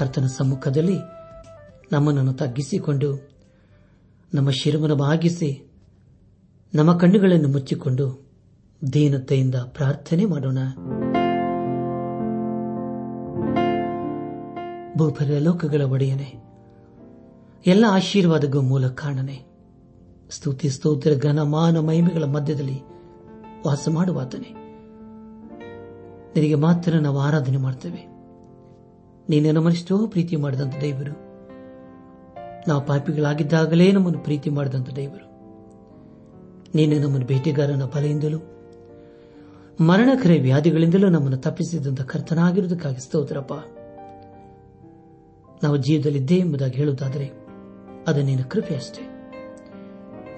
ಕರ್ತನ ಸಮ್ಮುಖದಲ್ಲಿ ನಮ್ಮನ್ನು ತಗ್ಗಿಸಿಕೊಂಡು, ನಮ್ಮ ಶಿರವನ್ನು ಬಾಗಿಸಿ, ನಮ್ಮ ಕಣ್ಣುಗಳನ್ನು ಮುಚ್ಚಿಕೊಂಡು ದೀನತೆಯಿಂದ ಪ್ರಾರ್ಥನೆ ಮಾಡೋಣ. ಭೂಪರ ಲೋಕಗಳ ಒಡೆಯನೆ, ಎಲ್ಲ ಆಶೀರ್ವಾದಗೂ ಮೂಲ ಕಾರಣನೆ, ಸ್ತುತಿ ಸ್ತೋತ್ರ ಘನಮಾನ ಮಹಿಮೆಗಳ ಮಧ್ಯದಲ್ಲಿ ವಾಸ ಮಾಡುವಾತನೆ. ನಿನಗೆ ಮಾತ್ರ ನಾವು ಆರಾಧನೆ ಮಾಡ್ತೇವೆ. ನೀನೇ ನಮ್ಮನ್ನೆಷ್ಟೋ ಪ್ರೀತಿ ಮಾಡಿದಂಥ ದೇವರು. ನಾವು ಪಾಪಿಗಳಾಗಿದ್ದಾಗಲೇ ನಮ್ಮನ್ನು ಪ್ರೀತಿ ಮಾಡಿದಂಥ ದೇವರು. ನೀನು ನಮ್ಮನ್ನು ಬೇಟೆಗಾರನ ಬಲೆಯಿಂದಲೂ, ಮರಣಕರೆ ವ್ಯಾಧಿಗಳಿಂದಲೂ ನಮ್ಮನ್ನು ತಪ್ಪಿಸಿದಂಥ ಕರ್ತನಾಗಿರುವುದಕ್ಕಾಗಿ ಸ್ತೋತ್ರಪ್ಪ. ನಾವು ಜೀವದಲ್ಲಿದ್ದೇ ಎಂಬುದಾಗಿ ಹೇಳುವುದಾದರೆ, ಅದು ನಿನ್ನ ಕೃಪೆ ಅಷ್ಟೇ.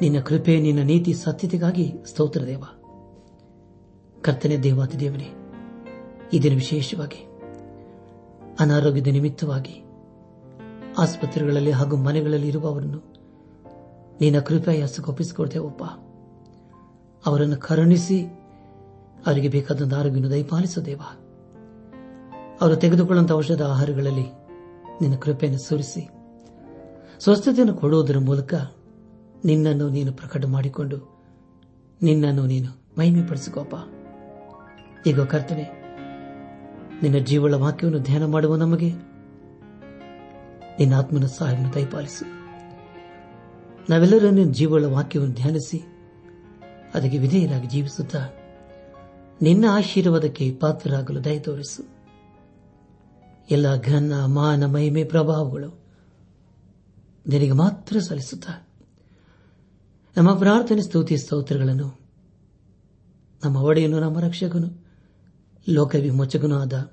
ನಿನ್ನ ಕೃಪೆ, ನಿನ್ನ ನೀತಿ ಸತ್ಯತೆಗಾಗಿ ಸ್ತೋತ್ರ ದೇವ. ಕರ್ತನೆ ದೇವಾತಿ ದೇವನೇ ಇದನ್ನು ವಿಶೇಷವಾಗಿ ಅನಾರೋಗ್ಯದ ನಿಮಿತ್ತವಾಗಿ ಆಸ್ಪತ್ರೆಗಳಲ್ಲಿ ಹಾಗೂ ಮನೆಗಳಲ್ಲಿ ಇರುವವರನ್ನು ನಿನ್ನ ಕೃಪೆಯ ಒಪ್ಪಿಸಿಕೊಡ್ತೇವಪ್ಪ ಅವರನ್ನು ಕರುಣಿಸಿ ಅವರಿಗೆ ಬೇಕಾದಂತಹ ಆರೋಗ್ಯವನ್ನು ದಯಪಾಲಿಸದೇವ ಅವರು ತೆಗೆದುಕೊಳ್ಳುವಂತಹ ಔಷಧ ಆಹಾರಗಳಲ್ಲಿ ನಿನ್ನ ಕೃಪೆಯನ್ನು ಸುರಿಸಿ ಸ್ವಸ್ಥತೆಯನ್ನು ಕೊಡುವುದರ ಮೂಲಕ ನಿನ್ನನ್ನು ನೀನು ಪ್ರಕಟ ಮಾಡಿಕೊಂಡು ನಿನ್ನನ್ನು ನೀನು ಮಹಿಮೆಪಡಿಸಿಕೋಪ ಈಗ ಕರ್ತನೆ ನಿನ್ನ ಜೀವಳ ವಾಕ್ಯವನ್ನು ಧ್ಯಾನ ಮಾಡುವ ನಮಗೆ. ನಿನ್ನ ಆತ್ಮನ ಸಹಾಯವನ್ನು ದಯಪಾಲಿಸು. ನಾವೆಲ್ಲರೂ ನಿನ್ನ ಜೀವಳ ವಾಕ್ಯವನ್ನು ಧ್ಯಾನಿಸಿ, ಅದಕ್ಕೆ ವಿಧೇಯರಾಗಿ ಜೀವಿಸುತ್ತಾ, ನಿನ್ನ ಆಶೀರ್ವಾದಕ್ಕೆ ಪಾತ್ರರಾಗಲು ದಯ ತೋರಿಸು. ಎಲ್ಲ ಘನ, ಮಾನ, ಮಹಿಮೆ, ಪ್ರಭಾವಗಳು ನಿನಗೆ ಮಾತ್ರ ಸಲ್ಲಿಸುತ್ತಾ. ನಮ್ಮ ಪ್ರಾರ್ಥನೆ, ಸ್ತುತಿ, ಸ್ತೋತ್ರಗಳನ್ನು ನಮ್ಮ ಒಡೆಯನು, ನಮ್ಮ ರಕ್ಷಕನು ಲೋಕ ವಿಮೋಚಕನೂ ಆದ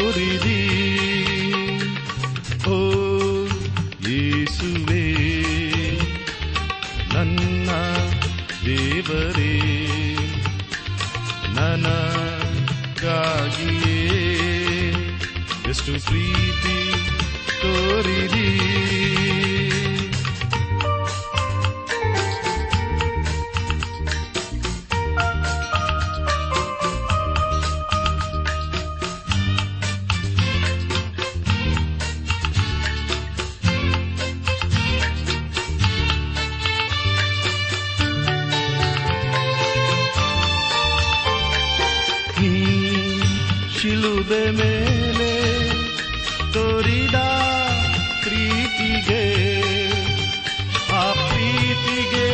ತೋರಿದಿ. ಶಿಲುಬೆ ಮೇಲೆ ತೋರಿದ ಪ್ರೀತಿಗೆ. ಆ ಪ್ರೀತಿಗೆ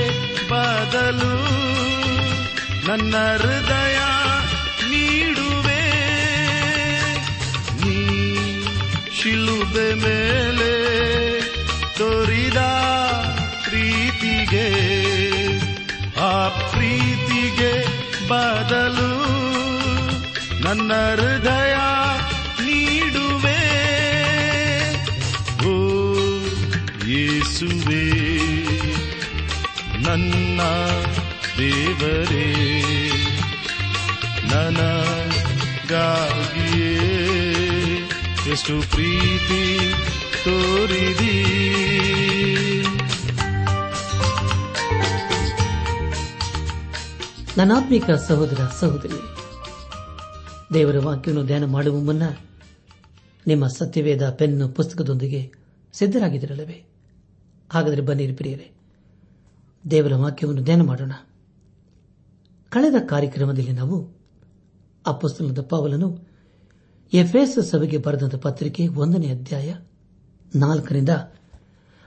ಬದಲು ನನ್ನ ಹೃದಯ ನೀಡುವೆ. ನೀ ಶಿಲುಬೆ ಮೇಲೆ ತೋರಿದ ಪ್ರೀತಿಗೆ. ಆ ಪ್ರೀತಿಗೆ ಬದಲು ನನ್ನ ಹೃದಯ ನೀಡುವೆ. ಓ ಯೇಸುವೆ ನನ್ನ ದೇವರೇ ನನಗಾಗಿಯೇ ಎಷ್ಟು ಪ್ರೀತಿ ತೋರಿದಿ. ನನಾತ್ಮಿಕ ಸಹೋದರ ಸಹೋದರಿ ದೇವರ ವಾಕ್ಯವನ್ನು ಧ್ಯಾನ ಮಾಡುವ ಮುನ್ನ ನಿಮ್ಮ ಸತ್ಯವೇದ ಪೆನ್ನು ಪುಸ್ತಕದೊಂದಿಗೆ ಸಿದ್ದರಾಗಿದ್ದಿರಲವೇ ಹಾಗಾದರೆ ಬನ್ನಿರಿ ಪ್ರಿಯರೇ, ದೇವರ ವಾಕ್ಯವನ್ನು ಧ್ಯಾನ ಮಾಡೋಣ. ಕಳೆದ ಕಾರ್ಯಕ್ರಮದಲ್ಲಿ ನಾವು ಅಪ್ಪಸ್ತನದ ಪಾವಲನ್ನು ಎಫ್ಎಸ್ ಸಭೆಗೆ ಬರೆದಂತಹ ಪತ್ರಿಕೆ ಒಂದನೇ ಅಧ್ಯಾಯ ನಾಲ್ಕರಿಂದ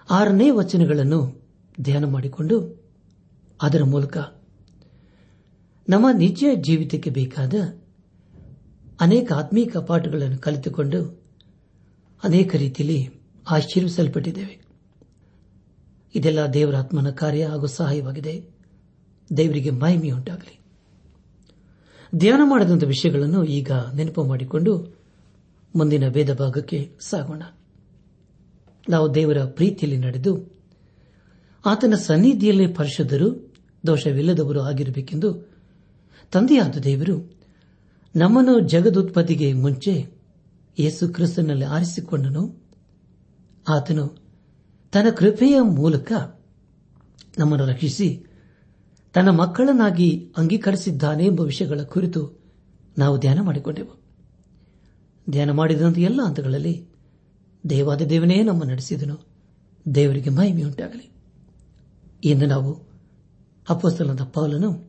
ಆರನೇ ವಚನಗಳನ್ನು ಧ್ಯಾನ ಮಾಡಿಕೊಂಡು ಅದರ ಮೂಲಕ ನಮ್ಮ ನಿಜ ಜೀವಿತಕ್ಕೆ ಬೇಕಾದ ಅನೇಕ ಆತ್ಮೀಕ ಪಾಠಗಳನ್ನು ಕಲಿತುಕೊಂಡು ಅನೇಕ ರೀತಿಯಲ್ಲಿ ಆಶೀರ್ವಿಸಲ್ಪಟ್ಟಿದ್ದೇವೆ. ಇದೆಲ್ಲ ದೇವರ ಆತ್ಮನ ಕಾರ್ಯ ಹಾಗೂ ಸಹಾಯವಾಗಿದೆ. ದೇವರಿಗೆ ಮಹಿಮೆಯುಂಟಾಗಲಿ ಧ್ಯಾನ ಮಾಡಿದಂಥ ವಿಷಯಗಳನ್ನು ಈಗ ನೆನಪು ಮಾಡಿಕೊಂಡು ಮುಂದಿನ ವೇದ ಭಾಗಕ್ಕೆ ಸಾಗೋಣ. ನಾವು ದೇವರ ಪ್ರೀತಿಯಲ್ಲಿ ನಡೆದು ಆತನ ಸನ್ನಿಧಿಯಲ್ಲಿ ಪರಿಶುದ್ಧರು, ದೋಷವಿಲ್ಲದವರು ಆಗಿರಬೇಕೆಂದು ತಂದೆಯಾದ ದೇವರು ನಮ್ಮನ್ನು ಜಗದುತ್ಪತ್ತಿಗೆ ಮುಂಚೆ ಯೇಸು ಕ್ರಿಸ್ತನಲ್ಲಿ ಆರಿಸಿಕೊಂಡನು. ಆತನು ತನ್ನ ಕೃಪೆಯ ಮೂಲಕ ನಮ್ಮನ್ನು ರಕ್ಷಿಸಿ ತನ್ನ ಮಕ್ಕಳನ್ನಾಗಿ ಅಂಗೀಕರಿಸಿದ್ದಾನೆ ಎಂಬ ವಿಷಯಗಳ ಕುರಿತು ನಾವು ಧ್ಯಾನ ಮಾಡಿಕೊಂಡೆವು. ಧ್ಯಾನ ಮಾಡಿದಂಥ ಎಲ್ಲ ಹಂತಗಳಲ್ಲಿ ದೇವಾದ ದೇವನೇ ನಮ್ಮ ನಡೆಸಿದನು. ದೇವರಿಗೆ ಮಹಿಮೆಯುಂಟಾಗಲಿ. ಇಂದು ನಾವು ಅಪ್ಪಸ್ತಲದ ಪೌಲನು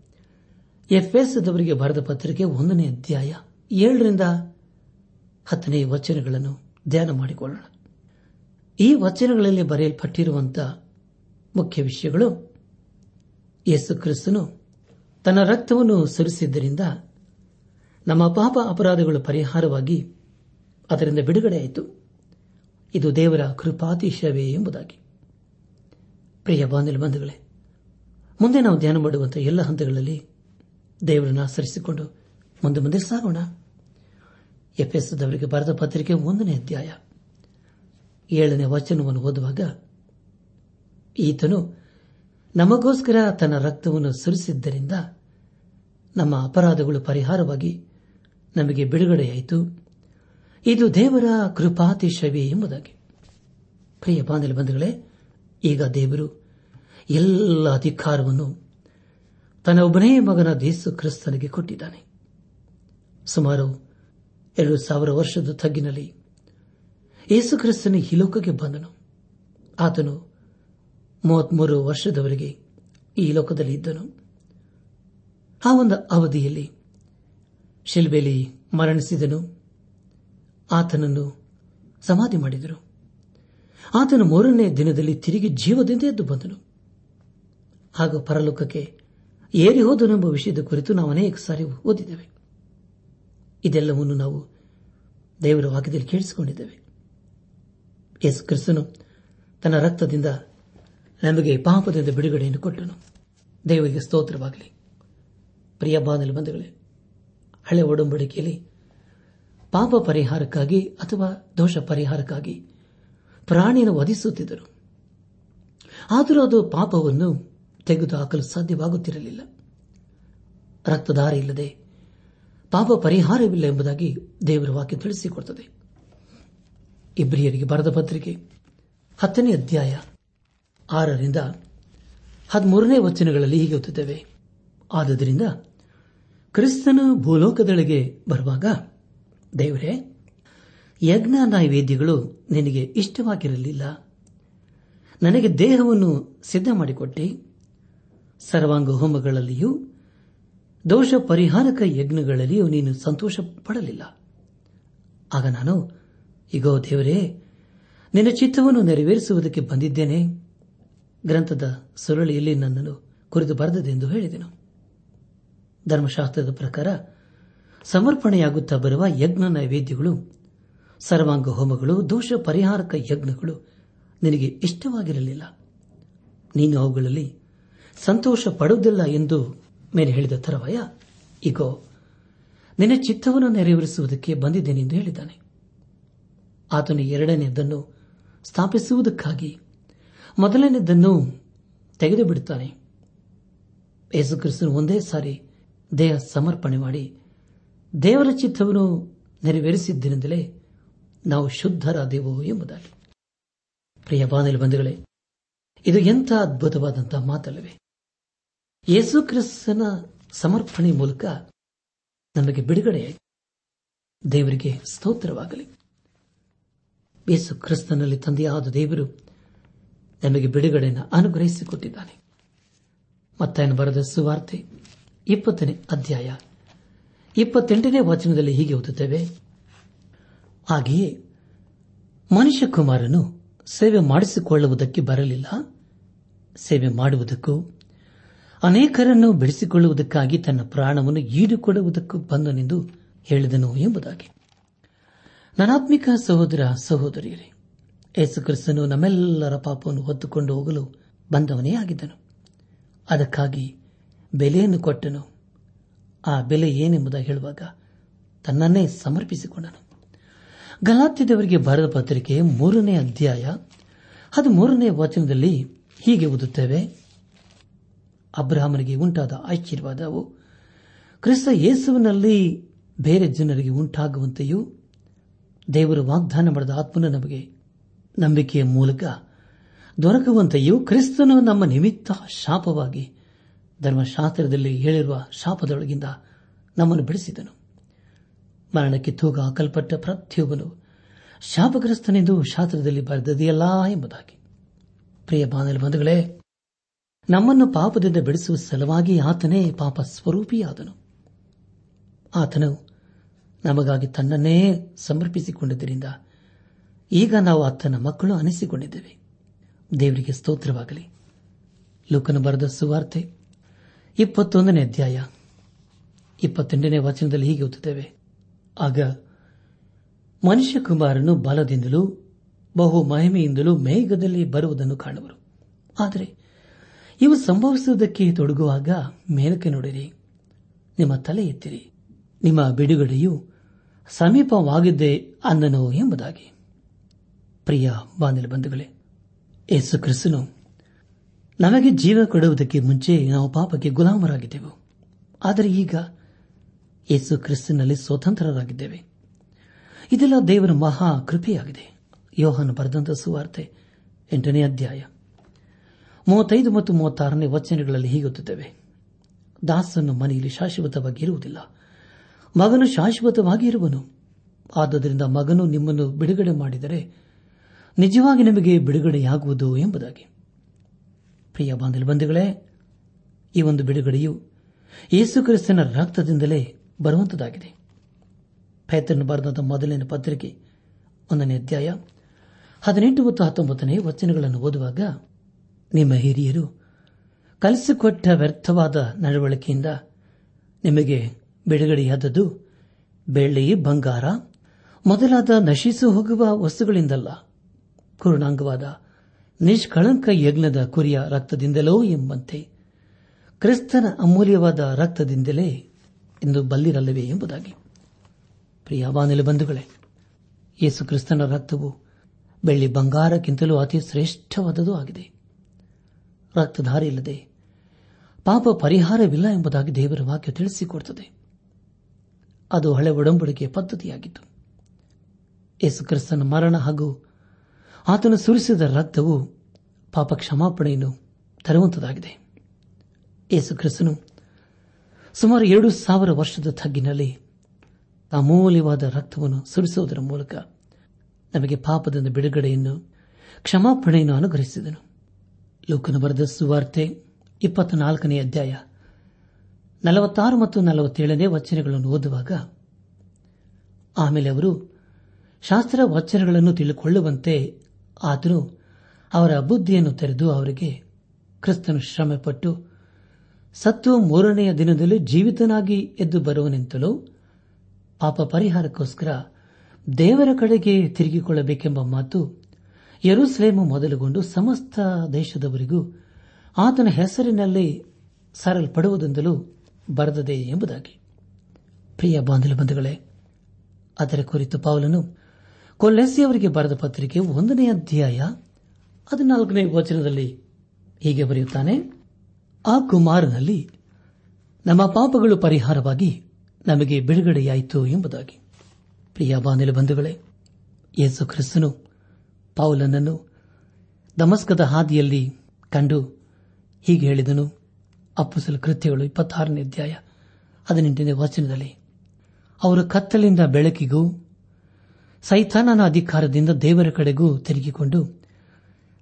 ಎಫ್ಎಸ್ದವರಿಗೆ ಬರೆದ ಪತ್ರಿಕೆ ಒಂದನೇ ಅಧ್ಯಾಯ ಏಳರಿಂದ ಹತ್ತನೇ ವಚನಗಳನ್ನು ಧ್ಯಾನ ಮಾಡಿಕೊಳ್ಳೋಣ. ಈ ವಚನಗಳಲ್ಲಿ ಬರೆಯಲ್ಪಟ್ಟಿರುವಂತಹ ಮುಖ್ಯ ವಿಷಯಗಳು, ಯೇಸು ಕ್ರಿಸ್ತನು ತನ್ನ ರಕ್ತವನ್ನು ಸುರಿಸಿದ್ದರಿಂದ ನಮ್ಮ ಪಾಪ ಅಪರಾಧಗಳು ಪರಿಹಾರವಾಗಿ ಅದರಿಂದ ಬಿಡುಗಡೆಯಾಯಿತು ಇದು ದೇವರ ಕೃಪಾತಿಶಯವೇ ಎಂಬುದಾಗಿ. ಪ್ರಿಯ ಬಂಧುಗಳೇ, ಮುಂದೆ ನಾವು ಧ್ಯಾನ ಮಾಡುವಂತಹ ಎಲ್ಲ ಹಂತಗಳಲ್ಲಿ ದೇವರನ್ನು ಆಚರಿಸಿಕೊಂಡು ಮುಂದೆ ಮುಂದೆ ಸಾಗೋಣ ಎಫ್ಎಸ್ದವರಿಗೆ ಬರೆದ ಪತ್ರಿಕೆ ಒಂದನೇ ಅಧ್ಯಾಯ. ಏಳನೇ ವಚನವನ್ನು ಓದುವಾಗ, ಈತನು ನಮಗೋಸ್ಕರ ತನ್ನ ರಕ್ತವನ್ನು ಸುರಿಸಿದ್ದರಿಂದ ನಮ್ಮ ಅಪರಾಧಗಳು ಪರಿಹಾರವಾಗಿ ನಮಗೆ ಬಿಡುಗಡೆಯಾಯಿತು. ಇದು ದೇವರ ಕೃಪಾತಿಶವೇ ಎಂಬುದಾಗಿ. ಪ್ರಿಯ ಬಾಂಧವ ಬಂಧುಗಳೇ, ಈಗ ದೇವರು ಎಲ್ಲ ಅಧಿಕಾರವನ್ನು ತನ್ನ ಒಬ್ಬನೇ ಮಗನ ದೇಸು ಕ್ರಿಸ್ತನಿಗೆ ಕೊಟ್ಟಿದ್ದಾನೆ. ಸುಮಾರು ಎರಡು ಸಾವಿರ ವರ್ಷದ ತಗ್ಗಿನಲ್ಲಿ ಯೇಸು ಕ್ರಿಸ್ತನ ಈ ಲೋಕಕ್ಕೆ ಬಂದನು. ಆತನು ಮೂವತ್ಮೂರು ವರ್ಷದವರೆಗೆ ಈ ಲೋಕದಲ್ಲಿ ಇದ್ದನು. ಆ ಒಂದು ಅವಧಿಯಲ್ಲಿ ಶಿಲ್ಬೆಲಿ ಮರಣಿಸಿದನು. ಆತನನ್ನು ಸಮಾಧಿ ಮಾಡಿದರು. ಆತನು ಮೂರನೇ ದಿನದಲ್ಲಿ ತಿರುಗಿ ಜೀವದಿಂದ ಎದ್ದು ಬಂದನು. ಹಾಗೂ ಪರಲೋಕಕ್ಕೆ ಏರಿ ಹೋದನೆಂಬ ವಿಷಯದ ಕುರಿತು ನಾವು ಅನೇಕ ಸಾರಿ ಓದಿದ್ದೇವೆ. ಇದೆಲ್ಲವನ್ನು ನಾವು ದೇವರ ವಾಕ್ಯದಲ್ಲಿ ಕೇಳಿಸಿಕೊಂಡಿದ್ದೇವೆ. ಎಸ್ ಕ್ರಿಸ್ತನು ತನ್ನ ರಕ್ತದಿಂದ ನಮಗೆ ಪಾಪದಿಂದ ಬಿಡುಗಡೆಯನ್ನು ಕೊಟ್ಟನು. ದೇವರಿಗೆ ಸ್ತೋತ್ರವಾಗಲಿ. ಪ್ರಿಯ ಬಾನಲು ಬಂಧುಗಳೇ, ಹಳೆ ಒಡಂಬಡಿಕೆಯಲ್ಲಿ ಪಾಪ ಪರಿಹಾರಕ್ಕಾಗಿ ಅಥವಾ ದೋಷ ಪರಿಹಾರಕ್ಕಾಗಿ ಪ್ರಾಣಿಯನ್ನು ವಧಿಸುತ್ತಿದ್ದರು. ಆದರೂ ಅದು ಪಾಪವನ್ನು ತೆಗೆದುಹಾಕಲು ಸಾಧ್ಯವಾಗುತ್ತಿರಲಿಲ್ಲ. ರಕ್ತದಾರ ಇಲ್ಲದೆ ಪಾಪ ಪರಿಹಾರವಿಲ್ಲ ಎಂಬುದಾಗಿ ದೇವರ ವಾಕ್ಯ ತಿಳಿಸಿಕೊಡುತ್ತದೆ. ಇಬ್ರಿಯರಿಗೆ ಬರೆದ ಪತ್ರಿಕೆ ಹತ್ತನೇ ಅಧ್ಯಾಯ ಆರರಿಂದ ಹದಿಮೂರನೇ ವಚನಗಳಲ್ಲಿ ಹೀಗೆ ಓದುತ್ತೇವೆ. ಆದುದರಿಂದ ಕ್ರಿಸ್ತನು ಭೂಲೋಕದೊಳಗೆ ಬರುವಾಗ, ದೇವರೇ, ಯಜ್ಞ ನೈವೇದ್ಯಗಳು ನಿನಗೆ ಇಷ್ಟವಾಗಿರಲಿಲ್ಲ. ನನಗೆ ದೇಹವನ್ನು ಸಿದ್ಧ ಮಾಡಿಕೊಟ್ಟೆ ಸರ್ವಾಂಗ ಹೋಮಗಳಲ್ಲಿಯೂ ದೋಷ ಪರಿಹಾರಕ ಯಜ್ಞಗಳಲ್ಲಿಯೂ ನೀನು ಸಂತೋಷ ಪಡಲಿಲ್ಲ ಆಗ ನಾನು, ಇಗೋ ದೇವರೇ, ನಿನ್ನ ಚಿತ್ತವನ್ನು ನೆರವೇರಿಸುವುದಕ್ಕೆ ಬಂದಿದ್ದೇನೆ. ಗ್ರಂಥದ ಸುರಳಿಯಲ್ಲಿ ನನ್ನನ್ನು ಕುರಿತು ಬರೆದದೆಂದು ಹೇಳಿದೆನು. ಧರ್ಮಶಾಸ್ತ್ರದ ಪ್ರಕಾರ, ಸಮರ್ಪಣೆಯಾಗುತ್ತಾ ಬರುವ ಯಜ್ಞ ನೈವೇದ್ಯಗಳು ಸರ್ವಾಂಗ ಹೋಮಗಳು ದೋಷ ಪರಿಹಾರಕ ಯಜ್ಞಗಳು ನಿನಗೆ ಇಷ್ಟವಾಗಿರಲಿಲ್ಲ. ನೀನು ಅವುಗಳಲ್ಲಿ ಸಂತೋಷ ಪಡುವುದಿಲ್ಲ ಎಂದು ಮೇಲೆ ಹೇಳಿದ ತರವಯ ಈಗೋ ನಿನ್ನ ಚಿತ್ತವನ್ನು ನೆರವೇರಿಸುವುದಕ್ಕೆ ಬಂದಿದ್ದೇನೆಂದು ಹೇಳಿದ್ದಾನೆ. ಆತನು ಎರಡನೆಯದನ್ನು ಸ್ಥಾಪಿಸುವುದಕ್ಕಾಗಿ ಮೊದಲನೆಯದನ್ನು ತೆಗೆದು ಬಿಡುತ್ತಾನೆ ಯೇಸುಕ್ರಿಸ್ತನು ಒಂದೇ ಸಾರಿ ದೇಹ ಸಮರ್ಪಣೆ ಮಾಡಿ ದೇವರ ಚಿತ್ತವನ್ನು ನೆರವೇರಿಸಿದ್ದರಿಂದಲೇ ನಾವು ಶುದ್ಧರಾದೆವು ಎಂಬುದಾಗಿ. ಪ್ರಿಯ ಬಾನಲಿ ಬಂಧುಗಳೇ, ಇದು ಎಂಥ ಅದ್ಭುತವಾದಂತಹ ಮಾತಲ್ಲವೇ. ಯೇಸು ಕ್ರಿಸ್ತನ ಸಮರ್ಪಣೆ ಮೂಲಕ ನಮಗೆ ಬಿಡುಗಡೆ ದೇವರಿಗೆ ಸ್ತೋತ್ರವಾಗಲಿ. ಯೇಸು ಕ್ರಿಸ್ತನಲ್ಲಿ ತಂದೆಯಾದ ದೇವರು ನಮಗೆ ಬಿಡುಗಡೆಯನ್ನು ಅನುಗ್ರಹಿಸಿಕೊಟ್ಟಿದ್ದಾನೆ. ಮತ್ತಾಯನ ಬರೆದ ಸುವಾರ್ತೆ ಇಪ್ಪತ್ತನೇ ಅಧ್ಯಾಯ ಇಪ್ಪತ್ತೆಂಟನೇ ವಚನದಲ್ಲಿ ಹೀಗೆ ಓದುತ್ತೇವೆ. ಹಾಗೆಯೇ ಮನುಷ್ಯ ಕುಮಾರನು ಸೇವೆ ಮಾಡಿಸಿಕೊಳ್ಳುವುದಕ್ಕೆ ಬರಲಿಲ್ಲ. ಸೇವೆ ಮಾಡುವುದಕ್ಕೂ ಅನೇಕರನ್ನು ಬಿಡಿಸಿಕೊಳ್ಳುವುದಕ್ಕಾಗಿ ತನ್ನ ಪ್ರಾಣವನ್ನು ಈಡುಕೊಡುವುದಕ್ಕೂ ಬಂದನೆಂದು ಹೇಳಿದನು ಎಂಬುದಾಗಿ. ನನಾತ್ಮಿಕ ಸಹೋದರ ಸಹೋದರಿಯರೇ, ಯೇಸುಕ್ರಿಸ್ತನು ನಮ್ಮೆಲ್ಲರ ಪಾಪವನ್ನು ಹೊತ್ತುಕೊಂಡು ಹೋಗಲು ಬಂದವನೇ ಆಗಿದ್ದನು. ಅದಕ್ಕಾಗಿ ಬೆಲೆಯನ್ನು ಕೊಟ್ಟನು. ಆ ಬೆಲೆ ಏನೆಂಬುದ ಹೇಳುವಾಗ ತನ್ನನ್ನೇ ಸಮರ್ಪಿಸಿಕೊಂಡನು. ಗಲಾತ್ಯದವರಿಗೆ ಬರೆದ ಪತ್ರಿಕೆ ಮೂರನೇ ಅಧ್ಯಾಯ ಅದು ಮೂರನೇ ವಚನದಲ್ಲಿ ಹೀಗೆ ಓದುತ್ತೇವೆ ಅಬ್ರಾಹ್ಮನಿಗೆ ಉಂಟಾದ ಆಶೀರ್ವಾದವು ಕ್ರಿಸ್ತ ಯೇಸುವಿನಲ್ಲಿ ಬೇರೆ ಜನರಿಗೆ ಉಂಟಾಗುವಂತೆಯೂ ದೇವರು ವಾಗ್ದಾನ ಮಾಡಿದ ಆತ್ಮನ ನಮಗೆ ನಂಬಿಕೆಯ ಮೂಲಕ ದೊರಕುವಂತೆಯೂ ಕ್ರಿಸ್ತನು ನಮ್ಮ ನಿಮಿತ್ತ ಶಾಪವಾಗಿ ಧರ್ಮಶಾಸ್ತ್ರದಲ್ಲಿ ಹೇಳಿರುವ ಶಾಪದೊಳಗಿಂದ ನಮ್ಮನ್ನು ಬಿಡಿಸಿದನು. ಮರಣಕ್ಕೆ ತೂಗ ಹಾಕಲ್ಪಟ್ಟ ಪ್ರತಿಯೊಬ್ಬನು ಶಾಪಗ್ರಸ್ತನೆಂದು ಶಾಸ್ತ್ರದಲ್ಲಿ ಬರೆದದೆಯಲ್ಲ ಎಂಬುದಾಗಿ. ಪ್ರಿಯ ಬಾನಲಿ ಬಂಧುಗಳೇ ನಮ್ಮನ್ನು ಪಾಪದಿಂದ ಬಿಡಿಸುವ ಸಲುವಾಗಿ ಆತನೇ ಪಾಪ ಸ್ವರೂಪಿಯಾದನು. ಆತನು ನಮಗಾಗಿ ತನ್ನನ್ನೇ ಸಮರ್ಪಿಸಿಕೊಂಡಿದ್ದರಿಂದ ಈಗ ನಾವು ಆತನ ಮಕ್ಕಳು ಅನಿಸಿಕೊಂಡಿದ್ದೇವೆ. ದೇವರಿಗೆ ಸ್ತೋತ್ರವಾಗಲಿ. ಲೋಕನ ಬರೆದ ಸುವಾರ್ತೆ ಇಪ್ಪತ್ತೊಂದನೇ ಅಧ್ಯಾಯ. ಇಪ್ಪತ್ತೆಂಟನೇ ವಚನದಲ್ಲಿ ಹೀಗೆ ಓದುತ್ತೇವೆ. ಆಗ ಮನುಷ್ಯ ಕುಮಾರನು ಬಲದಿಂದಲೂ ಬಹು ಮಹಿಮೆಯಿಂದಲೂ ಮೇಘದಲ್ಲಿ ಬರುವುದನ್ನು ಕಾಣುವರು. ಆದರೆ ಇವು ಸಂಭವಿಸುವುದಕ್ಕೆ ತೊಡಗುವಾಗ ಮೇಲಕ್ಕೆ ನೋಡಿರಿ. ನಿಮ್ಮ ತಲೆ ಎತ್ತಿರಿ. ನಿಮ್ಮ ಬಿಡುಗಡೆಯು ಸಮೀಪವಾಗಿದ್ದೆ ಅಂದನು ಎಂಬುದಾಗಿ. ಪ್ರಿಯ ಬಾಂಧವ ಬಂಧುಗಳೇ, ಯೇಸು ಕ್ರಿಸ್ತನು ನಮಗೆ ಜೀವ ಕೊಡುವುದಕ್ಕೆ ಮುಂಚೆ ನಾವು ಪಾಪಕ್ಕೆ ಗುಲಾಮರಾಗಿದ್ದೆವು. ಆದರೆ ಈಗ ಯೇಸು ಕ್ರಿಸ್ತನಲ್ಲಿ ಸ್ವತಂತ್ರರಾಗಿದ್ದೇವೆ. ಇದೆಲ್ಲ ದೇವರ ಮಹಾ ಕೃಪೆಯಾಗಿದೆ. ಯೋಹನ ಬರೆದಂತ ಸುವಾರ್ತೆ ಎಂಟನೇ ಅಧ್ಯಾಯ. ಮೂವತ್ತೈದು ಮತ್ತು ಮೂವತ್ತಾರನೇ ವಚನಗಳಲ್ಲಿ ಹೀಗುತ್ತಿದ್ದೇವೆ. ದಾಸನು ಮನೆಯಲ್ಲಿ ಶಾಶ್ವತವಾಗಿ ಇರುವುದಿಲ್ಲ. ಮಗನು ಶಾಶ್ವತವಾಗಿ ಇರುವನು. ಆದ್ದರಿಂದ ಮಗನು ನಿಮ್ಮನ್ನು ಬಿಡುಗಡೆ ಮಾಡಿದರೆ ನಿಜವಾಗಿ ನಿಮಗೆ ಬಿಡುಗಡೆಯಾಗುವುದು ಎಂಬುದಾಗಿ. ಪ್ರಿಯ ಬಾಂಧವ ಬಂಧುಗಳೇ, ಈ ಒಂದು ಬಿಡುಗಡೆಯು ಯೇಸುಕ್ರಿಸ್ತನ ರಕ್ತದಿಂದಲೇ ಬರುವಂತದಾಗಿದೆ. ಪೈತನ್ನು ಬರೆದ ಮೊದಲನೇ ಪತ್ರಿಕೆ ಒಂದನೇ ಅಧ್ಯಾಯ ಹದಿನೆಂಟು ಮತ್ತು ಹತ್ತೊಂಬತ್ತನೇ ವಚನಗಳನ್ನು ಓದುವಾಗ ನಿಮ್ಮ ಹಿರಿಯರು ಕಲಿಸಿಕೊಟ್ಟ ವ್ಯರ್ಥವಾದ ನಡವಳಿಕೆಯಿಂದ ನಿಮಗೆ ಬಿಡುಗಡೆಯಾದದ್ದು ಬೆಳ್ಳಿ, ಬಂಗಾರ, ಮೊದಲಾದ ನಶಿಸು ಹೋಗುವ ವಸ್ತುಗಳಿಂದಲ್ಲ. ಪೂರ್ಣಾಂಗವಾದ ನಿಷ್ಕಳಂಕ ಯಜ್ಞದ ಕುರಿಯ ರಕ್ತದಿಂದಲೋ ಎಂಬಂತೆ ಕ್ರಿಸ್ತನ ಅಮೂಲ್ಯವಾದ ರಕ್ತದಿಂದಲೇ ಎಂದು ಬಲ್ಲಿರಲ್ಲವೇ ಎಂಬುದಾಗಿ. ಪ್ರಿಯ ಬಾನಿಲು ಬಂಧುಗಳೇ, ಯೇಸು ಕ್ರಿಸ್ತನ ರಕ್ತವು ಬೆಳ್ಳಿ ಬಂಗಾರಕ್ಕಿಂತಲೂ ಅತಿ ಶ್ರೇಷ್ಠವಾದದೂ ಆಗಿದೆ. ರಕ್ತಧಾರೆ ಇಲ್ಲದೆ ಪಾಪ ಪರಿಹಾರವಿಲ್ಲ ಎಂಬುದಾಗಿ ದೇವರ ವಾಕ್ಯ ತಿಳಿಸಿಕೊಡುತ್ತದೆ ಅದು ಹಳೆ ಒಡಂಬಡಿಕೆಯ ಪದ್ಧತಿಯಾಗಿತ್ತು. ಯೇಸು ಕ್ರಿಸ್ತನ ಮರಣ ಹಾಗೂ ಆತನು ಸುರಿಸಿದ ರಕ್ತವು ಪಾಪ ಕ್ಷಮಾಪಣೆಯನ್ನು ತರುವಂತದಾಗಿದೆ. ಯೇಸು ಕ್ರಿಸ್ತನು ಸುಮಾರು ಎರಡು ಸಾವಿರ ವರ್ಷದ ತಗ್ಗಿನಲ್ಲಿ ಅಮೂಲ್ಯವಾದ ರಕ್ತವನ್ನು ಸುರಿಸುವುದರ ಮೂಲಕ ನಮಗೆ ಪಾಪದಿಂದ ಬಿಡುಗಡೆಯನ್ನು, ಕ್ಷಮಾಪಣೆಯನ್ನು ಅನುಗ್ರಹಿಸಿದನು. ಲೋಕನ ಬರೆದ ಸುವಾರ್ತೆ, ಇಪ್ಪತ್ನಾಲ್ಕನೇ ಅಧ್ಯಾಯ. ನಲವತ್ತಾರು ಮತ್ತು ನಲವತ್ತೇಳನೇ ವಚನಗಳನ್ನು ಓದುವಾಗ, ಆಮೇಲೆ ಅವರು ಶಾಸ್ತ್ರ ವಚನಗಳನ್ನು ತಿಳಿದುಕೊಳ್ಳುವಂತೆ ಆತನು ಅವರ ಬುದ್ಧಿಯನ್ನು ತೆರೆದು ಅವರಿಗೆ ಕ್ರಿಸ್ತನು ಶ್ರಮಪಟ್ಟು ಸತ್ತು ಮೂರನೆಯ ದಿನದಲ್ಲಿ ಜೀವಿತನಾಗಿ ಎದ್ದು ಬರುವನೆಂತಲೂ ಪಾಪ ಪರಿಹಾರಕ್ಕೋಸ್ಕರ ದೇವರ ಕಡೆಗೆ ತಿರುಗಿಕೊಳ್ಳಬೇಕೆಂಬ ಮಾತು ಯರುಸಲೇಮು ಮೊದಲುಗೊಂಡು ಸಮಸ್ತ ದೇಶದವರಿಗೂ ಆತನ ಹೆಸರಿನಲ್ಲಿ ಸರಲ್ಪಡುವುದೆಂದಲೂ ಬರೆದದೆ ಎಂಬುದಾಗಿ. ಪ್ರಿಯ ಬಂಧುಗಳೇ, ಅದರ ಕುರಿತು ಪೌಲನು ಕೊಲ್ಲೆಸಿಯವರಿಗೆ ಬರೆದ ಪತ್ರಿಕೆ ಒಂದನೇ ಅಧ್ಯಾಯ ಹದಿನಾಲ್ಕನೇ ವಚನದಲ್ಲಿ ಹೀಗೆ ಬರೆಯುತ್ತಾನೆ, ಆ ಕುಮಾರನಲ್ಲಿ ನಮ್ಮ ಪಾಪಗಳು ಪರಿಹಾರವಾಗಿ ನಮಗೆ ಬಿಡುಗಡೆಯಾಯಿತು ಎಂಬುದಾಗಿ. ಪ್ರಿಯ ಬಾಂಧವ ಬಂಧುಗಳೇ, ಯೇಸು ಕ್ರಿಸ್ತನು ಪೌಲನನ್ನು ದಮಸ್ಕದ ಹಾದಿಯಲ್ಲಿ ಕಂಡು ಹೀಗೆ ಹೇಳಿದನು. ಅಪ್ಪುಸಲು ಕೃತ್ಯಗಳು ಇಪ್ಪತ್ತಾರನೇ ಅಧ್ಯಾಯ ಹದಿನೆಂಟನೇ ವಚನದಲ್ಲಿ, ಅವರು ಕತ್ತಲಿಂದ ಬೆಳಕಿಗೂ ಸೈತಾನನ ಅಧಿಕಾರದಿಂದ ದೇವರ ಕಡೆಗೂ ತಿರುಗಿಕೊಂಡು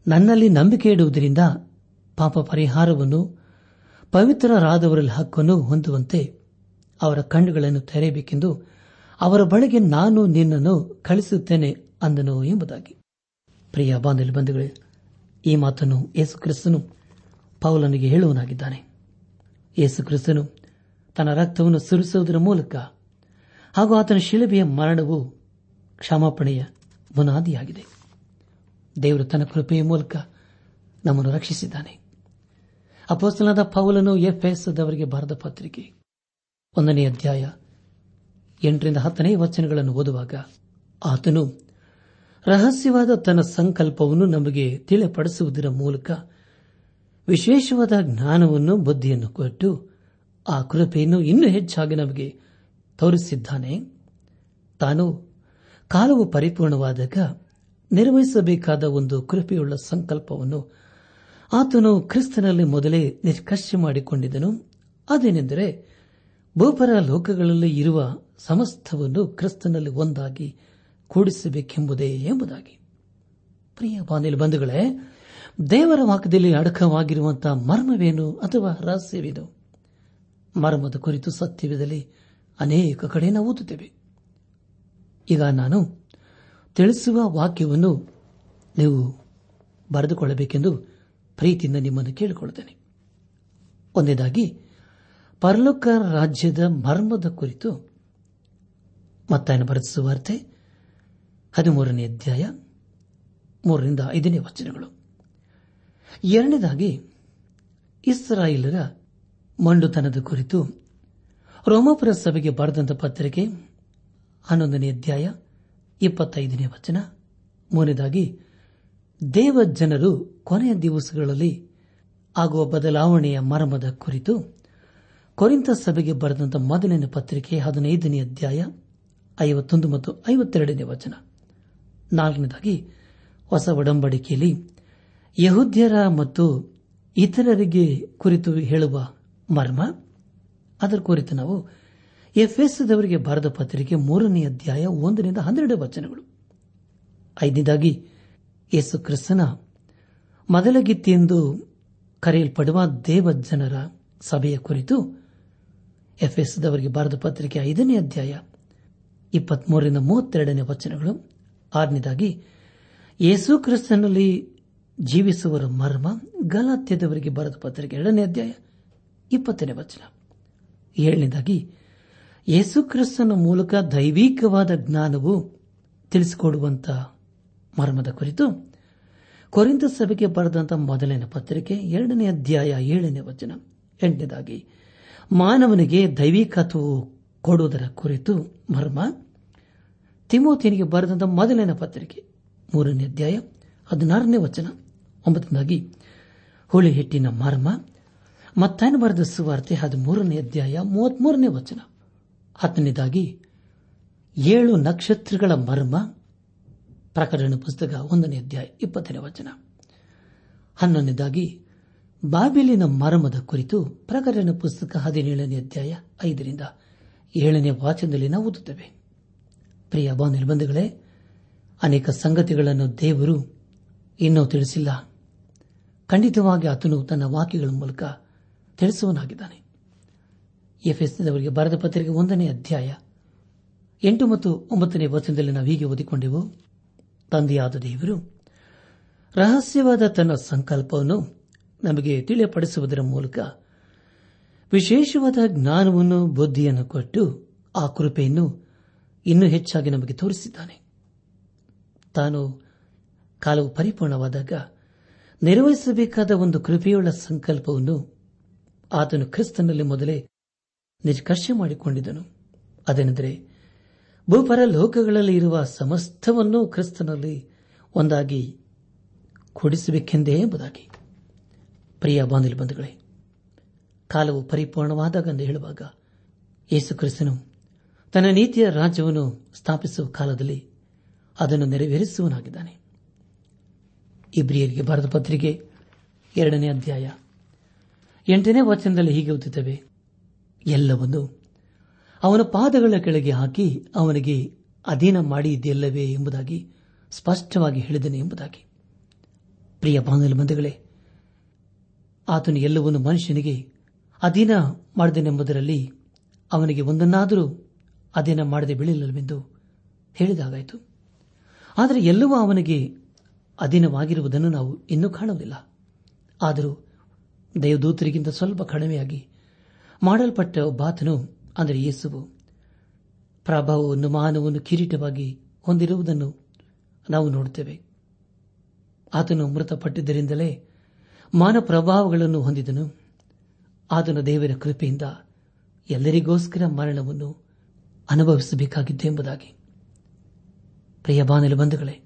ನನ್ನಲ್ಲಿ ನಂಬಿಕೆ ಇಡುವುದರಿಂದ ಪಾಪ ಪರಿಹಾರವನ್ನು ಪವಿತ್ರರಾದವರಲ್ಲಿ ಹಕ್ಕನ್ನು ಹೊಂದುವಂತೆ ಅವರ ಕಣ್ಣುಗಳನ್ನು ತೆರೆಯಬೇಕೆಂದು ಅವರ ಬಳಿಗೆ ನಾನು ನಿನ್ನನ್ನು ಕಳಿಸುತ್ತೇನೆ ಅಂದನು ಎಂಬುದಾಗಿ. ಪ್ರಿಯ ಬಾಂಧವ್ಯ ಬಂಧುಗಳೇ, ಈ ಮಾತನ್ನು ಯೇಸು ಕ್ರಿಸ್ತನು ಪೌಲನಿಗೆ ಹೇಳುವನಾಗಿದ್ದಾನೆ. ಯೇಸು ಕ್ರಿಸ್ತನು ತನ್ನ ರಕ್ತವನ್ನು ಸುರಿಸುವುದರ ಮೂಲಕ ಹಾಗೂ ಆತನ ಶಿಲುಬೆಯ ಮರಣವು ಕ್ಷಮಾಪಣೆಯ ಬುನಾದಿಯಾಗಿದೆ ದೇವರು ತನ್ನ ಕೃಪೆಯ ಮೂಲಕ ನಮ್ಮನ್ನು ರಕ್ಷಿಸಿದ್ದಾನೆ. ಅಪೋಸ್ತನಾದ ಪೌಲನು ಎಫ್ಎಸ್ದವರಿಗೆ ಬರೆದ ಪತ್ರಿಕೆ ಒಂದನೇ ಅಧ್ಯಾಯ ಎಂಟರಿಂದ ಹತ್ತನೇ ವಚನಗಳನ್ನು ಓದುವಾಗ ಆತನು ರಹಸ್ಯವಾದ ತನ್ನ ಸಂಕಲ್ಪವನ್ನು ನಮಗೆ ತಿಳಿಪಡಿಸುವುದರ ಮೂಲಕ ವಿಶೇಷವಾದ ಜ್ಞಾನವನ್ನು, ಬುದ್ಧಿಯನ್ನು ಕೊಟ್ಟು ಆ ಕೃಪೆಯನ್ನು ಇನ್ನೂ ಹೆಚ್ಚಾಗಿ ನಮಗೆ ತೋರಿಸಿದ್ದಾನೆ. ತಾನು ಕಾಲವು ಪರಿಪೂರ್ಣವಾದಾಗ ನಿರ್ವಹಿಸಬೇಕಾದ ಒಂದು ಕೃಪೆಯುಳ್ಳ ಸಂಕಲ್ಪವನ್ನು ಆತನು ಕ್ರಿಸ್ತನಲ್ಲಿ ಮೊದಲೇ ನಿಷ್ಕರ್ಷೆ ಮಾಡಿಕೊಂಡಿದ್ದನು. ಅದೇನೆಂದರೆ ಭೂಪರ ಲೋಕಗಳಲ್ಲಿ ಇರುವ ಸಮಸ್ತವನ್ನು ಕ್ರಿಸ್ತನಲ್ಲಿ ಒಂದಾಗಿ ಕೂಡಿಸಬೇಕೆಂಬುದೇ ಎಂಬುದಾಗಿ. ಪ್ರಿಯ ಬಾಂಧವ್ಯ ಬಂಧುಗಳೇ, ದೇವರ ವಾಕ್ಯದಲ್ಲಿ ಅಡಕವಾಗಿರುವಂತಹ ಮರ್ಮವೇನು ಅಥವಾ ರಹಸ್ಯವೇನು? ಮರ್ಮದ ಕುರಿತು ಸತ್ಯವಿದಲ್ಲಿ ಅನೇಕ ಕಡೆ ನಾವು ಓದುತ್ತೇವೆ. ಈಗ ನಾನು ತಿಳಿಸುವ ವಾಕ್ಯವನ್ನು ನೀವು ಬರೆದುಕೊಳ್ಳಬೇಕೆಂದು ಪ್ರೀತಿಯಿಂದ ನಿಮ್ಮನ್ನು ಕೇಳಿಕೊಳ್ಳುತ್ತೇನೆ. ಒಂದೇದಾಗಿ ಪರಲೋಕ ರಾಜ್ಯದ ಮರ್ಮದ ಕುರಿತು ಮತ್ತಾಯನ ಬರೆಸುವಾರ್ತೆ ವಾರ್ತೆ ಹದಿಮೂರನೇ ಅಧ್ಯಾಯ ಮೂರರಿಂದ ಐದನೇ ವಚನಗಳು. ಎರಡನೇದಾಗಿ, ಇಸ್ರಾಯಿಲರ ಮಂಡುತನದ ಕುರಿತು ರೋಮಾಪುರ ಸಭೆಗೆ ಬರೆದಂತ ಪತ್ರಿಕೆ ಹನ್ನೊಂದನೇ ಅಧ್ಯಾಯ ಇಪ್ಪತ್ತೈದನೇ ವಚನ. ಮೂರನೇದಾಗಿ ದೇವ ಜನರು ಕೊನೆಯ ದಿವಸಗಳಲ್ಲಿ ಆಗುವ ಬದಲಾವಣೆಯ ಮರ್ಮದ ಕುರಿತು ಕೊರಿಂತ ಸಭೆಗೆ ಬರೆದಂತಹ ಮೊದಲನೇ ಪತ್ರಿಕೆ ಹದಿನೈದನೇ ಅಧ್ಯಾಯ ಐವತ್ತೊಂದು ಮತ್ತು ಐವತ್ತೆರಡನೇ ವಚನ. ನಾಲ್ಕನೇದಾಗಿ ಹೊಸ ಒಡಂಬಡಿಕೆಯಲ್ಲಿ ಯಹುದ್ಯರ ಮತ್ತು ಇತರರಿಗೆ ಕುರಿತು ಹೇಳುವ ಮರ್ಮ. ಅದರ ಕುರಿತು ನಾವು ಎಫ್ಎಸ್ದವರಿಗೆ ಬರೆದ ಪತ್ರಿಕೆ ಮೂರನೇ ಅಧ್ಯಾಯ ಒಂದರಿಂದ ಹನ್ನೆರಡು ವಚನಗಳು. ಐದನೇದಾಗಿ ಯೇಸು ಕ್ರಿಸ್ತನ ಮೊದಲ ಎಂದು ಕರೆಯಲ್ಪಡುವ ದೇವ ಜನರ ಸಭೆಯ ಕುರಿತು ಎಫ್ಎಸ್ದವರಿಗೆ ಬರೆದ ಪತ್ರಿಕೆ ಐದನೇ ಅಧ್ಯಾಯ ಇಪ್ಪತ್ಮೂರರಿಂದ ಮೂವತ್ತೆರಡನೇ ವಚನಗಳು. ಆರನೇದಾಗಿ ಯೇಸು ಕ್ರಿಸ್ತನಲ್ಲಿ ಜೀವಿಸುವರ ಮರ್ಮ ಗಲಾತ್ಯದವರಿಗೆ ಬರೆದ ಪತ್ರಿಕೆ ಎರಡನೇ ಅಧ್ಯಾಯ ಇಪ್ಪತ್ತನೇ ವಚನ. ಏಳನೇದಾಗಿ, ಯೇಸು ಕ್ರಿಸ್ತನ ಮೂಲಕ ದೈವಿಕವಾದ ಜ್ಞಾನವು ತಿಳಿಸಿಕೊಡುವಂತಹ ಮರ್ಮದ ಕುರಿತು ಕೊರಿಂದ ಸಭೆಗೆ ಬರೆದಂತಹ ಮೊದಲನೇ ಪತ್ರಿಕೆ ಎರಡನೇ ಅಧ್ಯಾಯ ಏಳನೇ ವಚನ. ಎಂಟನೇದಾಗಿ, ಮಾನವನಿಗೆ ದೈವಿಕತ್ವವು ಕೊಡುವುದರ ಕುರಿತು ಮರ್ಮ ತಿಮೋತಿನಿಗೆ ಬರೆದಂತಹ ಮೊದಲನೇ ಪತ್ರಿಕೆ, ಮೂರನೇ ಅಧ್ಯಾಯ, ಹದಿನಾರನೇ ವಚನ, ಒಂಬತ್ತನೇದಾಗಿ, ಹುಳಿ ಹಿಟ್ಟಿನ ಮರ್ಮ, ಮತ್ತಾಯನ ಬರೆದ ಸುವಾರ್ತೆ, ಹದಿಮೂರನೇ ಅಧ್ಯಾಯ, ಮೂವತ್ಮೂರನೇ ವಚನ. ಹತ್ತನೇದಾಗಿ, ಏಳು ನಕ್ಷತ್ರಗಳ ಮರ್ಮ, ಪ್ರಕರಣ ಪುಸ್ತಕ, ಒಂದನೇ ಅಧ್ಯಾಯ, ಇಪ್ಪತ್ತನೇ ವಚನ. ಹನ್ನೊಂದನೇದಾಗಿ, ಬಾಬಿಲಿನ ಮರ್ಮದ ಕುರಿತು ಪ್ರಕರಣ ಪುಸ್ತಕ ಹದಿನೇಳನೇ ಅಧ್ಯಾಯ, ಐದರಿಂದ ಏಳನೇ ವಾಚನದಲ್ಲಿ ನಾವು ಓದುತ್ತೇವೆ. ಪ್ರಿಯ ಬಂಧುಗಳೇ, ಅನೇಕ ಸಂಗತಿಗಳನ್ನು ದೇವರು ಇನ್ನೂ ತಿಳಿಸಿಲ್ಲ. ಖಂಡಿತವಾಗಿ ಆತನು ತನ್ನ ವಾಕ್ಯಗಳ ಮೂಲಕ ತಿಳಿಸುವನಾಗಿದ್ದಾನೆ ಎಫ್ಎಸ್ನವರಿಗೆ ಬರೆದ ಪತ್ರಿಕೆ ಒಂದನೇ ಅಧ್ಯಾಯ ಎಂಟು ಮತ್ತು ಒಂಬತ್ತನೇ ವಚನದಲ್ಲಿ ನಾವು ಹೀಗೆ ಓದಿಕೊಂಡೆವು. ತಂದೆಯಾದ ದೇವರು, ರಹಸ್ಯವಾದ ತನ್ನ ಸಂಕಲ್ಪವನ್ನು ನಮಗೆ ತಿಳಿಯಪಡಿಸುವುದರ ಮೂಲಕ ವಿಶೇಷವಾದ ಜ್ಞಾನವನ್ನು, ಬುದ್ಧಿಯನ್ನು ಕೊಟ್ಟು ಆ ಕೃಪೆಯನ್ನು ಇನ್ನೂ ಹೆಚ್ಚಾಗಿ ನಮಗೆ ತೋರಿಸಿದ್ದಾನೆ. ತಾನು ಕಾಲವು ಪರಿಪೂರ್ಣವಾದಾಗ ನಿರ್ವಹಿಸಬೇಕಾದ ಒಂದು ಕೃಪೆಯುಳ್ಳ ಸಂಕಲ್ಪವನ್ನು ಆತನು ಕ್ರಿಸ್ತನಲ್ಲಿ ಮೊದಲೇ ನಿಷ್ಕರ್ಷ ಮಾಡಿಕೊಂಡಿದ್ದನು. ಅದೇನೆಂದರೆ, ಭೂಪರ ಲೋಕಗಳಲ್ಲಿ ಇರುವ ಸಮಸ್ತವನ್ನು ಕ್ರಿಸ್ತನಲ್ಲಿ ಒಂದಾಗಿ ಕೂಡಿಸಬೇಕೆಂದೇ ಎಂಬುದಾಗಿ. ಪ್ರಿಯ ಬಾಂಧವ್ಯ ಬಂಧುಗಳೇ, ಕಾಲವು ಪರಿಪೂರ್ಣವಾದಾಗ ಎಂದು ಹೇಳುವಾಗ ಯೇಸು ಕ್ರಿಸ್ತನು ತನ್ನ ನೀತಿಯ ರಾಜ್ಯವನ್ನು ಸ್ಥಾಪಿಸುವ ಕಾಲದಲ್ಲಿ ಅದನ್ನು ನೆರವೇರಿಸುವನಾಗಿದ್ದಾನೆ ಇಬ್ರಿಯರಿಗೆ ಬರೆದ ಪತ್ರಿಕೆ ಎರಡನೇ ಅಧ್ಯಾಯ. ಎಂಟನೇ ವಚನದಲ್ಲಿ ಹೀಗೆ ಓದುತ್ತವೆ, ಎಲ್ಲವನ್ನು ಅವನ ಪಾದಗಳ ಕೆಳಗೆ ಹಾಕಿ ಅವನಿಗೆ ಅಧೀನ ಮಾಡಿದ್ದೆಲ್ಲವೇ ಎಂಬುದಾಗಿ ಸ್ಪಷ್ಟವಾಗಿ ಹೇಳಿದನು ಎಂಬುದಾಗಿ. ಪ್ರಿಯ ಬಾಂಗಲ್ ಬಂಧುಗಳೇ, ಆತನು ಎಲ್ಲವನ್ನು ಮನುಷ್ಯನಿಗೆ ಅಧೀನ ಮಾಡಿದನೆಂಬುದರಲ್ಲಿ ಅವನಿಗೆ ಒಂದನ್ನಾದರೂ ಅಧೀನ ಮಾಡದೆ ಬೀಳಿಲ್ಲವೆಂದು ಹೇಳಿದಾಗಾಯಿತು. ಆದರೆ ಎಲ್ಲವೂ ಅವನಿಗೆ ಅಧೀನವಾಗಿರುವುದನ್ನು ನಾವು ಇನ್ನೂ ಕಾಣುವುದಿಲ್ಲ. ಆದರೂ ದೇವದೂತರಿಗಿಂತ ಸ್ವಲ್ಪ ಕಡಿಮೆಯಾಗಿ ಮಾಡಲ್ಪಟ್ಟ ಒಬ್ಬಾತನು ಅಂದರೆ ಯೇಸುವು, ಪ್ರಭಾವವನ್ನು, ಮಾನವನ್ನು ಕಿರೀಟವಾಗಿ ಹೊಂದಿರುವುದನ್ನು ನಾವು ನೋಡುತ್ತೇವೆ. ಆತನು ಮೃತಪಟ್ಟಿದ್ದರಿಂದಲೇ ಮಾನ ಪ್ರಭಾವಗಳನ್ನು ಹೊಂದಿದನು. ಆತನ ದೇವರ ಕೃಪೆಯಿಂದ ಎಲ್ಲರಿಗೋಸ್ಕರ ಮರಣವನ್ನು ಅನುಭವಿಸಬೇಕಾಗಿದ್ದು ಎಂಬುದಾಗಿ. ಪ್ರಿಯ ಬಾನಲು ಬಂಧುಗಳೇ,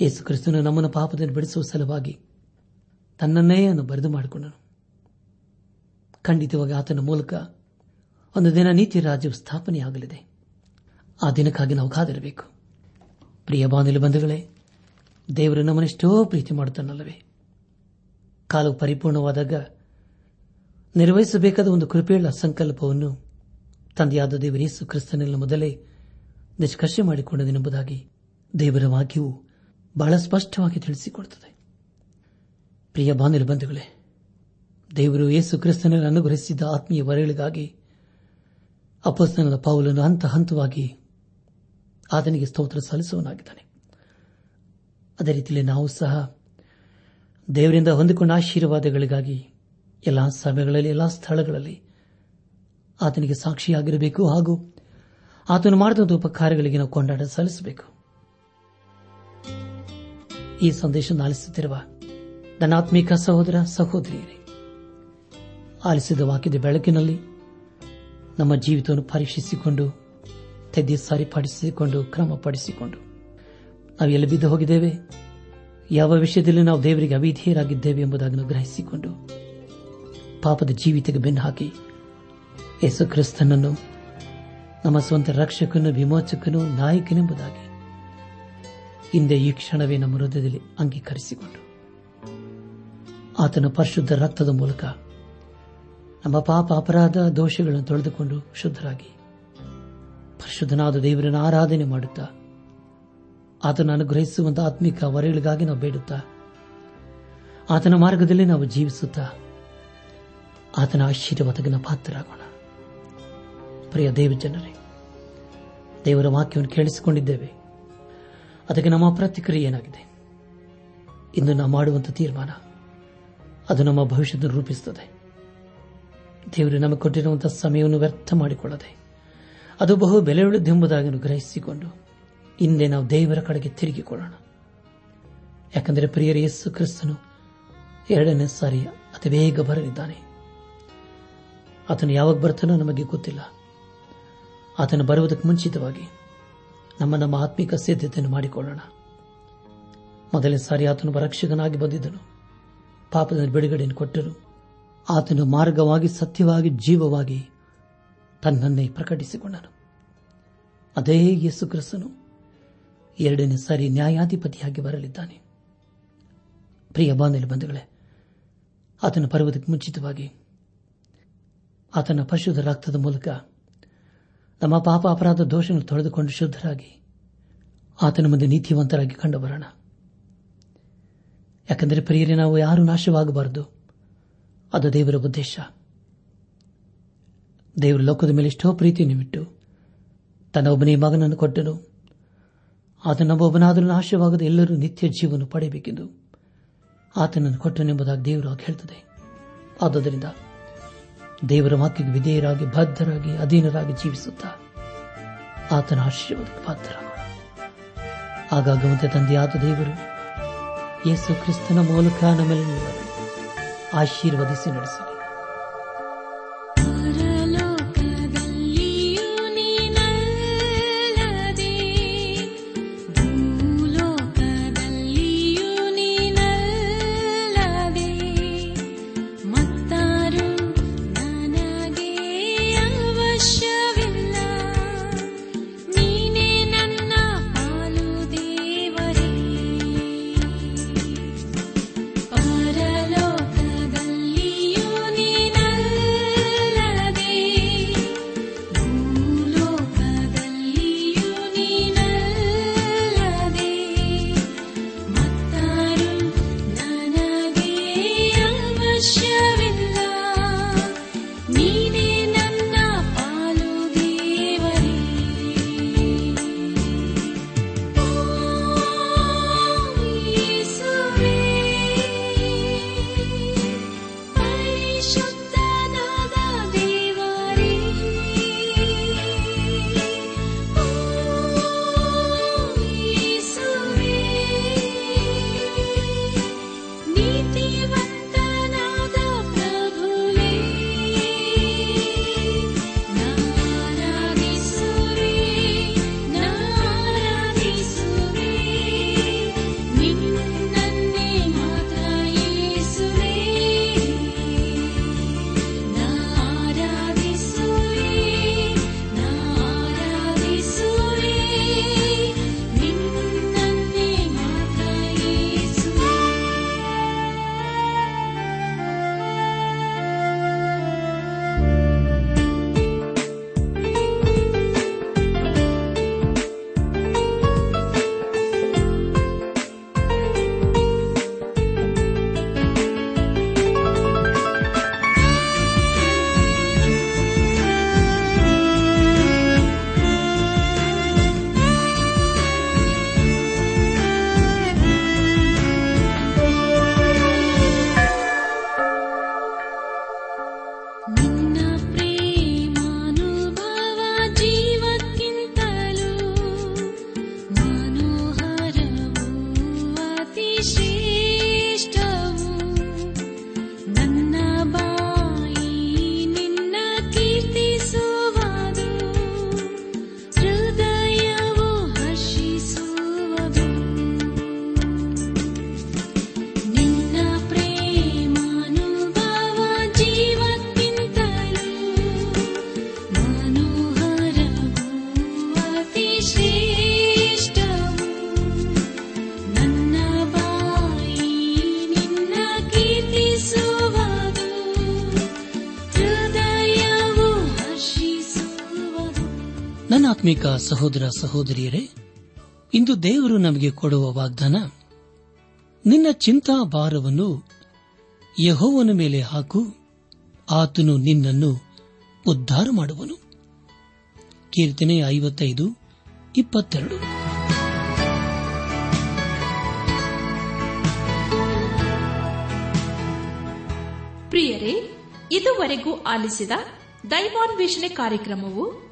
ಯೇಸು ಕ್ರಿಸ್ತನು ನಮ್ಮನ್ನು ಪಾಪದಲ್ಲಿ ಬಿಡಿಸುವ ಸಲುವಾಗಿ ತನ್ನನ್ನೇ ಅನ್ನು ಬರೆದು ಮಾಡಿಕೊಂಡನು. ಖಂಡಿತವಾಗಿ ಆತನ ಮೂಲಕ ಒಂದು ದಿನ ನೀತಿ ರಾಜ್ಯವು ಸ್ಥಾಪನೆಯಾಗಲಿದೆ. ಆ ದಿನಕ್ಕಾಗಿ ನಾವು ಕಾದಿರಬೇಕು. ಪ್ರಿಯ ಬಾನಿಲು ಬಂಧುಗಳೇ, ದೇವರು ನಮ್ಮನ್ನೆಷ್ಟೋ ಪ್ರೀತಿ ಮಾಡುತ್ತಾನಲ್ಲವೇ. ಕಾಲವು ಪರಿಪೂರ್ಣವಾದಾಗ ನಿರ್ವಹಿಸಬೇಕಾದ ಒಂದು ಕೃಪೆಯುಳ್ಳ ಸಂಕಲ್ಪವನ್ನು ತಂದೆಯಾದ ದೇವರು ಯೇಸು ಕ್ರಿಸ್ತನೆಲ್ಲ ಮೊದಲೇ ನಿಷ್ಕರ್ಷೆ ಮಾಡಿಕೊಂಡದೆಂಬುದಾಗಿ ದೇವರ ವಾಕ್ಯವು ಬಹಳ ಸ್ಪಷ್ಟವಾಗಿ ತಿಳಿಸಿಕೊಡುತ್ತದೆ. ಪ್ರಿಯ ಬಾನಿಲು ಬಂಧುಗಳೇ ದೇವರು ಯೇಸು ಕ್ರಿಸ್ತನಲ್ಲಿ ಅನುಗ್ರಹಿಸಿದ ಆತ್ಮೀಯ ವರಗಳಿಗಾಗಿ ಅಪಸ್ತನದ ಪಾವಲನ್ನು ಹಂತ ಹಂತವಾಗಿ ಆತನಿಗೆ ಸ್ತೋತ್ರ ಸಲ್ಲಿಸುವನಾಗಿದ್ದಾನೆ ಅದೇ ರೀತಿಯಲ್ಲಿ ನಾವು ಸಹ ದೇವರಿಂದ ಹೊಂದಿಕೊಂಡ ಆಶೀರ್ವಾದಗಳಿಗಾಗಿ ಎಲ್ಲಾ ಸಮಯಗಳಲ್ಲಿ, ಎಲ್ಲಾ ಸ್ಥಳಗಳಲ್ಲಿ ಆತನಿಗೆ ಸಾಕ್ಷಿಯಾಗಿರಬೇಕು ಹಾಗೂ ಆತನು ಮಾಡಿದ ಉಪಕಾರಗಳಿಗೆ ನಾವು ಕೊಂಡಾಟ ಸಲ್ಲಿಸಬೇಕು. ಈ ಸಂದೇಶ ಆಲಿಸುತ್ತಿರುವ ಧನಾತ್ಮಿಕ ಸಹೋದರ ಸಹೋದರಿಯರೇ, ಆಲಿಸಿದ ವಾಕ್ಯದ ಬೆಳಕಿನಲ್ಲಿ ನಮ್ಮ ಜೀವಿತವನ್ನು ಪರೀಕ್ಷಿಸಿಕೊಂಡು ತೆದ್ದಿ ಸರಿಪಡಿಸಿಕೊಂಡು ಕ್ರಮಪಡಿಸಿಕೊಂಡು ನಾವು ಎಲ್ಲಿ ಬಿದ್ದು ಹೋಗಿದ್ದೇವೆ, ಯಾವ ವಿಷಯದಲ್ಲಿ ನಾವು ದೇವರಿಗೆ ಅವಿಧೇಯರಾಗಿದ್ದೇವೆ ಎಂಬುದಾಗಿ ಗ್ರಹಿಸಿಕೊಂಡು ಪಾಪದ ಜೀವಿತಕ್ಕೆ ಬೆನ್ನು ಹಾಕಿ ಯೇಸು ಕ್ರಿಸ್ತನನ್ನು ನಮ್ಮ ಸ್ವಂತ ರಕ್ಷಕನು, ವಿಮೋಚಕನು, ನಾಯಕನೆಂಬುದಾಗಿ ಹಿಂದೆ ಈ ಕ್ಷಣವೇ ನಮ್ಮ ಹೃದಯದಲ್ಲಿ ಅಂಗೀಕರಿಸಿಕೊಂಡು ಆತನ ಪರಿಶುದ್ಧ ರಕ್ತದ ಮೂಲಕ ನಮ್ಮ ಪಾಪ ಅಪರಾಧ ದೋಷಗಳನ್ನು ತೊಳೆದುಕೊಂಡು ಶುದ್ಧರಾಗಿ ಪರಿಶುದ್ಧನಾದ ದೇವರನ್ನು ಆರಾಧನೆ ಮಾಡುತ್ತಾ ಆತನ ಅನುಗ್ರಹಿಸುವಂತಹ ಆತ್ಮಿಕ ವರಗಳಿಗಾಗಿ ನಾವು ಬೇಡುತ್ತಾ ಆತನ ಮಾರ್ಗದಲ್ಲಿ ನಾವು ಜೀವಿಸುತ್ತಾ ಆತನ ಆಶೀರ್ವಾದಗಿನ ಪಾತ್ರರಾಗೋಣ. ಪ್ರಿಯ ದೇವ ಜನರೇ, ದೇವರ ವಾಕ್ಯವನ್ನು ಕೇಳಿಸಿಕೊಂಡಿದ್ದೇವೆ. ಅದಕ್ಕೆ ನಮ್ಮ ಪ್ರತಿಕ್ರಿಯೆ ಏನಾಗಿದೆ? ಇಂದು ನಾವು ಮಾಡುವಂತಹ ತೀರ್ಮಾನ, ಅದು ನಮ್ಮ ಭವಿಷ್ಯದ ರೂಪಿಸುತ್ತದೆ. ದೇವರು ನಮಗೆ ಕೊಟ್ಟಿರುವಂತಹ ಸಮಯವನ್ನು ವ್ಯರ್ಥ ಮಾಡಿಕೊಳ್ಳದೆ, ಅದು ಬಹು ಬೆಲೆಯುಳ್ಳದ್ದೆಂಬುದಾಗಿ ಗ್ರಹಿಸಿಕೊಂಡು ಹಿಂದೆ ನಾವು ದೇವರ ಕಡೆಗೆ ತಿರುಗಿಕೊಳ್ಳೋಣ. ಯಾಕಂದರೆ ಪ್ರಿಯರ, ಯೇಸು ಕ್ರಿಸ್ತನು ಎರಡನೇ ಸಾರಿ ಅತಿ ಬೇಗ ಬರಲಿದ್ದಾನೆ. ಆತನು ಯಾವಾಗ ಬರ್ತಾನೋ ನಮಗೆ ಗೊತ್ತಿಲ್ಲ. ಆತನು ಬರುವುದಕ್ಕೆ ಮುಂಚಿತವಾಗಿ ನಮ್ಮ ನಮ್ಮ ಆತ್ಮಿಕ ಸಿದ್ಧತೆಯನ್ನು ಮಾಡಿಕೊಳ್ಳೋಣ. ಮೊದಲನೇ ಸಾರಿ ಆತನು ರಕ್ಷಕನಾಗಿ ಬಂದಿದ್ದನು. ಪಾಪದ ಬಿಡುಗಡೆಯನ್ನು ಕೊಟ್ಟರು. ಆತನು ಮಾರ್ಗವಾಗಿ, ಸತ್ಯವಾಗಿ, ಜೀವವಾಗಿ ತನ್ನನ್ನೇ ಪ್ರಕಟಿಸಿಕೊಂಡನು. ಅದೇ ಯೇಸು ಎರಡನೇ ಸಾರಿ ನ್ಯಾಯಾಧಿಪತಿಯಾಗಿ ಬರಲಿದ್ದಾನೆ. ಪ್ರಿಯ ಬಾಂಧವ್ಯ ಬಂಧುಗಳೇ, ಆತನ ಪರ್ವತಕ್ಕೆ ಮುಂಚಿತವಾಗಿ ಆತನ ಪಶುದ ರಕ್ತದ ಮೂಲಕ ನಮ್ಮ ಪಾಪ ಅಪರಾಧ ದೋಷಗಳನ್ನು ತೊಳೆದುಕೊಂಡು ಶುದ್ಧರಾಗಿ, ಆತನ ಮುಂದೆ ನೀತಿವಂತರಾಗಿ ಕಂಡು ಬರೋಣ ಯಾಕೆಂದರೆ ಪ್ರಿಯರೇ, ನಾವು ಯಾರು ನಾಶವಾಗಬಾರದು. ಅದು ದೇವರ ಉದ್ದೇಶ. ದೇವರ ಲೋಕದ ಮೇಲೆ ಎಷ್ಟೋ ಪ್ರೀತಿಯನ್ನು ಬಿಟ್ಟು ತನ್ನ ಒಬ್ಬನೇ ಮಗನನ್ನು ಕೊಟ್ಟನು. ಆತನೊಬ್ಬೊಬ್ಬನಾದರೂ ನಾಶವಾಗದೆ ಎಲ್ಲರೂ ನಿತ್ಯ ಜೀವನ ಪಡೆಯಬೇಕೆಂದು ಆತನನ್ನು ಕೊಟ್ಟನೆಂಬುದಾಗಿ ದೇವರು ಹೇಳ್ತದೆ. ಆದುದರಿಂದ ದೇವರ ವಾಕ್ಯಕ್ಕೆ ವಿಧೇಯರಾಗಿ, ಬದ್ಧರಾಗಿ, ಅಧೀನರಾಗಿ ಜೀವಿಸುತ್ತಾ ಆತನ ಆಶೀರ್ವಾದಕ್ಕೆ ಪಾತ್ರ. ಆಗಾಗ ತಂದೆಯಾದ ದೇವರು ಯೇಸು ಕ್ರಿಸ್ತನ ಮೂಲಕ ನಮ್ಮಲ್ಲಿ ಆಶೀರ್ವದಿಸಿ ನಡೆಸಲಿ. ಸಹೋದರ ಸಹೋದರಿಯರೇ, ಇಂದು ದೇವರು ನಮಗೆ ಕೊಡುವ ವಾಗ್ದಾನ, ನಿನ್ನ ಚಿಂತಾ ಭಾರವನ್ನು ಯಹೋವನ ಮೇಲೆ ಹಾಕು, ಆತನು ನಿನ್ನನ್ನು ಉದ್ಧಾರ ಮಾಡುವನು. ಕೀರ್ತನೆ ಐವತ್ತೈದು, ಇಪ್ಪತ್ತೆರಡು. ಪ್ರಿಯರೇ, ಇದುವರೆಗೂ ಆಲಿಸಿದ ದೈವಾನ್ವೇಷಣೆ ಕಾರ್ಯಕ್ರಮವು